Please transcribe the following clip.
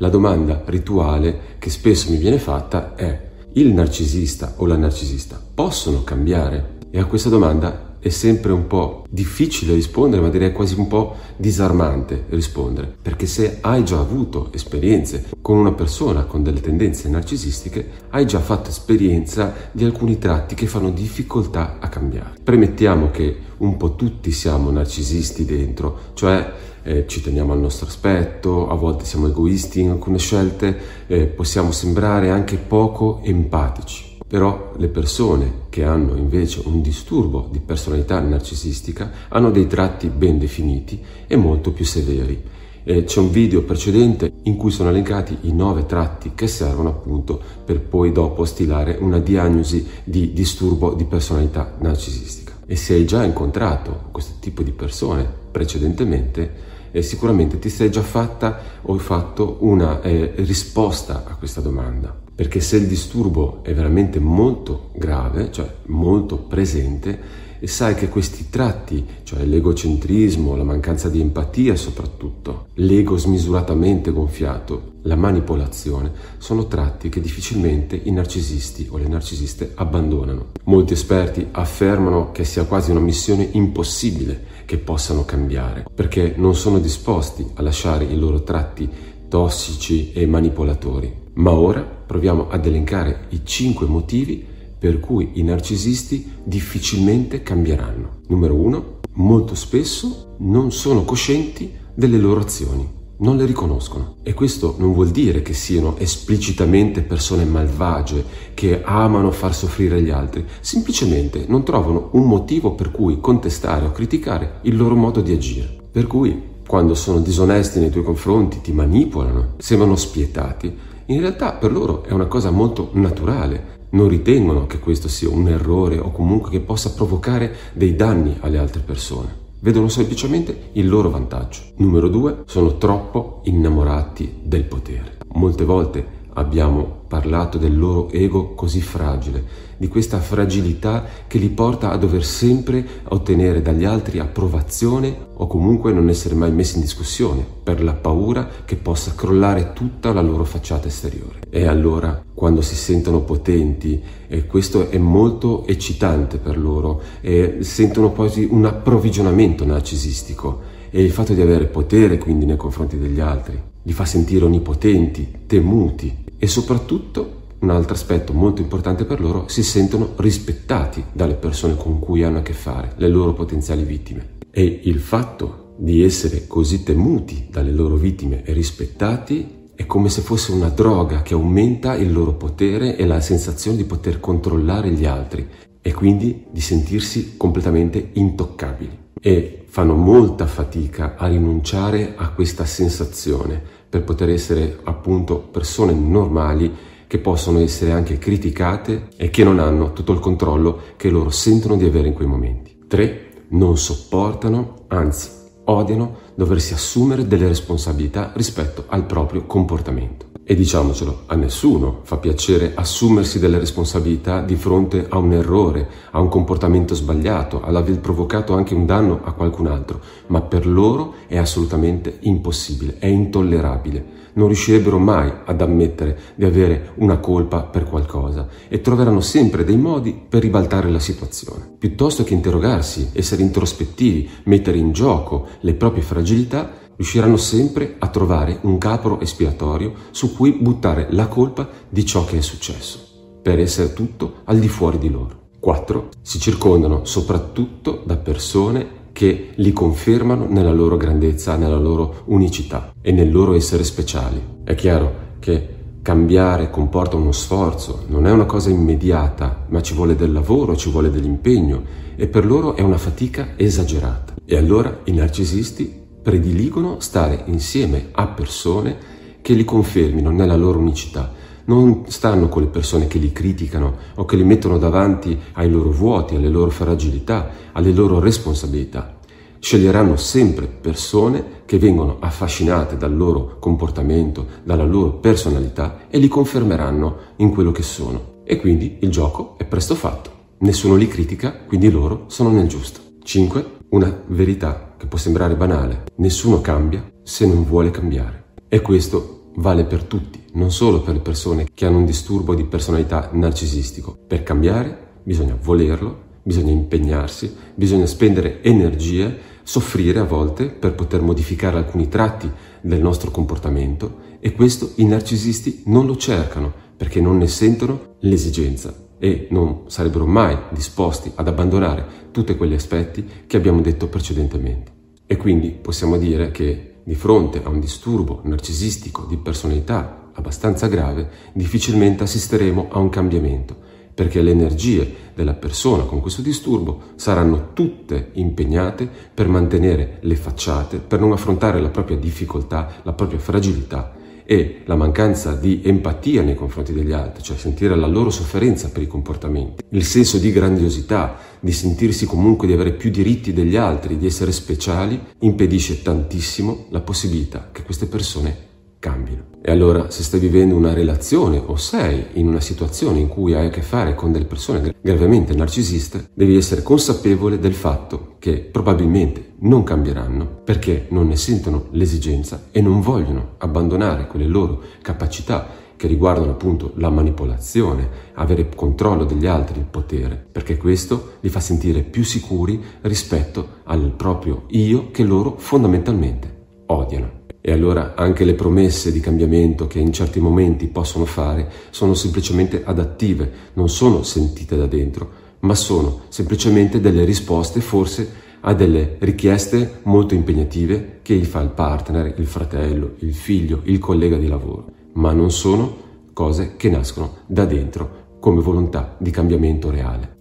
la domanda rituale che spesso mi viene fatta è il narcisista o la narcisista possono cambiare? E a questa domanda è sempre un po' difficile rispondere, ma direi quasi un po' disarmante rispondere, perché se hai già avuto esperienze con una persona con delle tendenze narcisistiche, hai già fatto esperienza di alcuni tratti che fanno difficoltà a cambiare. Premettiamo che un po' tutti siamo narcisisti dentro, cioè eh, ci teniamo al nostro aspetto, a volte siamo egoisti in alcune scelte, eh, possiamo sembrare anche poco empatici. Però le persone che hanno invece un disturbo di personalità narcisistica hanno dei tratti ben definiti e molto più severi. E c'è un video precedente in cui sono elencati i nove tratti che servono appunto per poi dopo stilare una diagnosi di disturbo di personalità narcisistica. E se hai già incontrato questo tipo di persone precedentemente, eh, sicuramente ti sei già fatta o fatto una eh, risposta a questa domanda. Perché se il disturbo è veramente molto grave, cioè molto presente, e sai che questi tratti, cioè l'egocentrismo, la mancanza di empatia soprattutto, l'ego smisuratamente gonfiato, la manipolazione, sono tratti che difficilmente i narcisisti o le narcisiste abbandonano. Molti esperti affermano che sia quasi una missione impossibile che possano cambiare, perché non sono disposti a lasciare i loro tratti tossici e manipolatori. Ma ora proviamo ad elencare i cinque motivi per cui i narcisisti difficilmente cambieranno. Numero uno, molto spesso non sono coscienti delle loro azioni, non le riconoscono. E questo non vuol dire che siano esplicitamente persone malvagie che amano far soffrire gli altri, semplicemente non trovano un motivo per cui contestare o criticare il loro modo di agire. Per cui quando sono disonesti nei tuoi confronti, ti manipolano, sembrano spietati, in realtà per loro è una cosa molto naturale, non ritengono che questo sia un errore o comunque che possa provocare dei danni alle altre persone. Vedono semplicemente il loro vantaggio. Numero due, sono troppo innamorati del potere. Molte volte abbiamo parlato del loro ego così fragile, di questa fragilità che li porta a dover sempre ottenere dagli altri approvazione o comunque non essere mai messi in discussione per la paura che possa crollare tutta la loro facciata esteriore. E allora quando si sentono potenti e questo è molto eccitante per loro e sentono quasi un approvvigionamento narcisistico e il fatto di avere potere quindi nei confronti degli altri li fa sentire onnipotenti, temuti e soprattutto un altro aspetto molto importante per loro, si sentono rispettati dalle persone con cui hanno a che fare, le loro potenziali vittime. E il fatto di essere così temuti dalle loro vittime e rispettati è come se fosse una droga che aumenta il loro potere e la sensazione di poter controllare gli altri e quindi di sentirsi completamente intoccabili. E fanno molta fatica a rinunciare a questa sensazione per poter essere appunto persone normali che possono essere anche criticate e che non hanno tutto il controllo che loro sentono di avere in quei momenti. 3. Non sopportano, anzi odiano doversi assumere delle responsabilità rispetto al proprio comportamento. E diciamocelo, a nessuno fa piacere assumersi delle responsabilità di fronte a un errore, a un comportamento sbagliato, all'aver provocato anche un danno a qualcun altro, ma per loro è assolutamente impossibile, è intollerabile. Non riuscirebbero mai ad ammettere di avere una colpa per qualcosa e troveranno sempre dei modi per ribaltare la situazione. Piuttosto che interrogarsi, essere introspettivi, mettere in gioco le proprie fragilità, riusciranno sempre a trovare un capro espiatorio su cui buttare la colpa di ciò che è successo, per essere tutto al di fuori di loro. 4. Si circondano soprattutto da persone che li confermano nella loro grandezza, nella loro unicità e nel loro essere speciali. È chiaro che cambiare comporta uno sforzo, non è una cosa immediata, ma ci vuole del lavoro, ci vuole dell'impegno e per loro è una fatica esagerata. E allora i narcisisti prediligono stare insieme a persone che li confermino nella loro unicità. Non stanno con le persone che li criticano o che li mettono davanti ai loro vuoti, alle loro fragilità, alle loro responsabilità. Sceglieranno sempre persone che vengono affascinate dal loro comportamento, dalla loro personalità e li confermeranno in quello che sono. E quindi il gioco è presto fatto. Nessuno li critica, quindi loro sono nel giusto. 5. Una verità può sembrare banale. Nessuno cambia se non vuole cambiare. E questo vale per tutti, non solo per le persone che hanno un disturbo di personalità narcisistico. Per cambiare bisogna volerlo, bisogna impegnarsi, bisogna spendere energie, soffrire a volte per poter modificare alcuni tratti del nostro comportamento e questo i narcisisti non lo cercano perché non ne sentono l'esigenza e non sarebbero mai disposti ad abbandonare tutti quegli aspetti che abbiamo detto precedentemente. E quindi possiamo dire che di fronte a un disturbo narcisistico di personalità abbastanza grave, difficilmente assisteremo a un cambiamento, perché le energie della persona con questo disturbo saranno tutte impegnate per mantenere le facciate, per non affrontare la propria difficoltà, la propria fragilità e la mancanza di empatia nei confronti degli altri, cioè sentire la loro sofferenza per i comportamenti, il senso di grandiosità, di sentirsi comunque di avere più diritti degli altri, di essere speciali, impedisce tantissimo la possibilità che queste persone cambino. E allora se stai vivendo una relazione o sei in una situazione in cui hai a che fare con delle persone gravemente narcisiste, devi essere consapevole del fatto che probabilmente non cambieranno perché non ne sentono l'esigenza e non vogliono abbandonare quelle loro capacità che riguardano appunto la manipolazione, avere controllo degli altri, il potere, perché questo li fa sentire più sicuri rispetto al proprio io che loro fondamentalmente odiano. E allora anche le promesse di cambiamento che in certi momenti possono fare sono semplicemente adattive, non sono sentite da dentro, ma sono semplicemente delle risposte forse a delle richieste molto impegnative che gli fa il partner, il fratello, il figlio, il collega di lavoro, ma non sono cose che nascono da dentro come volontà di cambiamento reale.